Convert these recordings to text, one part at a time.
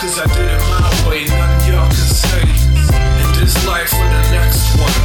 cause I did it my way. Nothing y'all can say. In this life or the next one.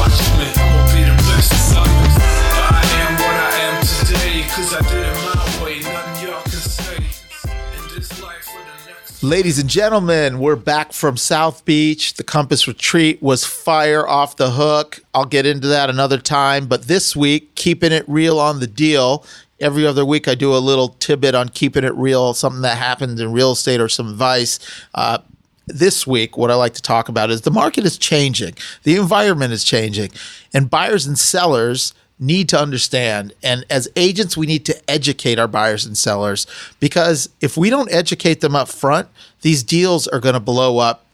Watch me, I'ma be the best of I am what I am today, cause I did it my way. Nothing y'all can say. In this life or the next Ladies and gentlemen, we're back from South Beach. The Compass Retreat was fire off the hook. I'll get into that another time. But this week, keeping it real on the deal. Every other week, I do a little tidbit on keeping it real, something that happened in real estate or some advice. Uh, this week, what I like to talk about is the market is changing, the environment is changing, and buyers and sellers need to understand. And as agents, we need to educate our buyers and sellers because if we don't educate them up front, these deals are going to blow up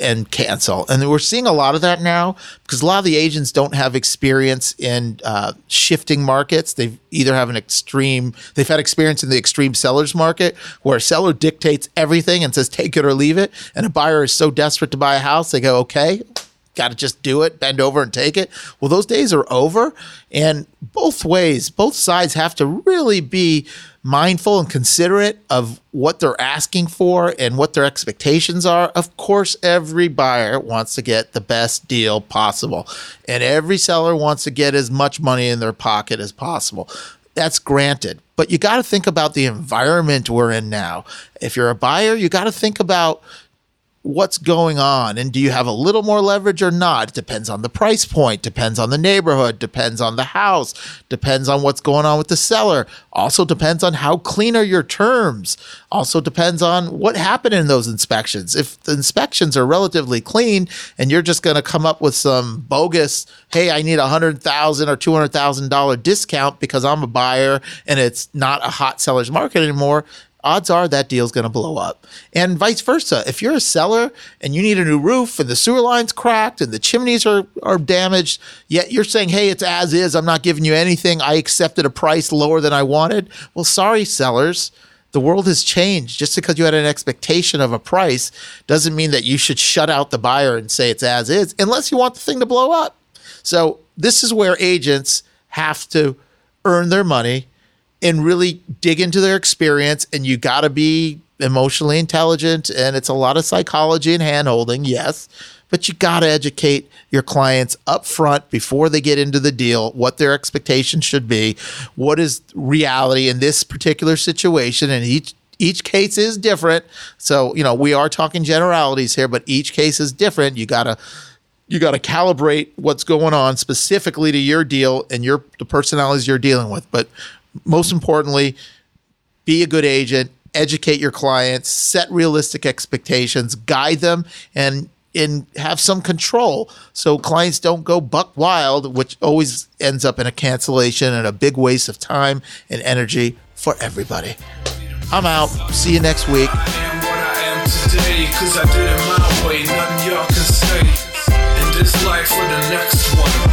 and cancel. And we're seeing a lot of that now because a lot of the agents don't have experience in uh, shifting markets. They either have an extreme, they've had experience in the extreme sellers market where a seller dictates everything and says, take it or leave it. And a buyer is so desperate to buy a house, they go, okay, got to just do it, bend over and take it. Well, those days are over. And both ways, both sides have to really be mindful and considerate of what they're asking for and what their expectations are. Of course, every buyer wants to get the best deal possible, and every seller wants to get as much money in their pocket as possible. That's granted. But you got to think about the environment we're in now. If you're a buyer, you got to think about what's going on and do you have a little more leverage or not? It depends on the price point depends on the neighborhood depends on the house depends on what's going on with the seller also depends on how clean are your terms also depends on what happened in those inspections. If the inspections are relatively clean and you're just going to come up with some bogus hey i need a hundred thousand or two hundred thousand dollar discount because i'm a buyer and it's not a hot seller's market anymore odds are that deal's going to blow up. And vice versa. If you're a seller and you need a new roof and the sewer line's cracked and the chimneys are, are damaged, yet you're saying, hey, it's as is, I'm not giving you anything, I accepted a price lower than I wanted. Well, sorry, sellers. The world has changed. Just because you had an expectation of a price doesn't mean that you should shut out the buyer and say it's as is, unless you want the thing to blow up. So, this is where agents have to earn their money and really dig into their experience. And you got to be emotionally intelligent. And it's a lot of psychology and hand holding, yes. But you got to educate your clients up front before they get into the deal what their expectations should be, what is reality in this particular situation. And each each case is different. So, you know, we are talking generalities here, but each case is different. You got to you got to calibrate what's going on specifically to your deal and your the personalities you're dealing with. But most importantly, be a good agent, educate your clients, set realistic expectations, guide them, and and have some control so clients don't go buck wild, which always ends up in a cancellation and a big waste of time and energy for everybody. I'm out. See you next week. Cause I did it my way. Y'all can say. In this life or the next one.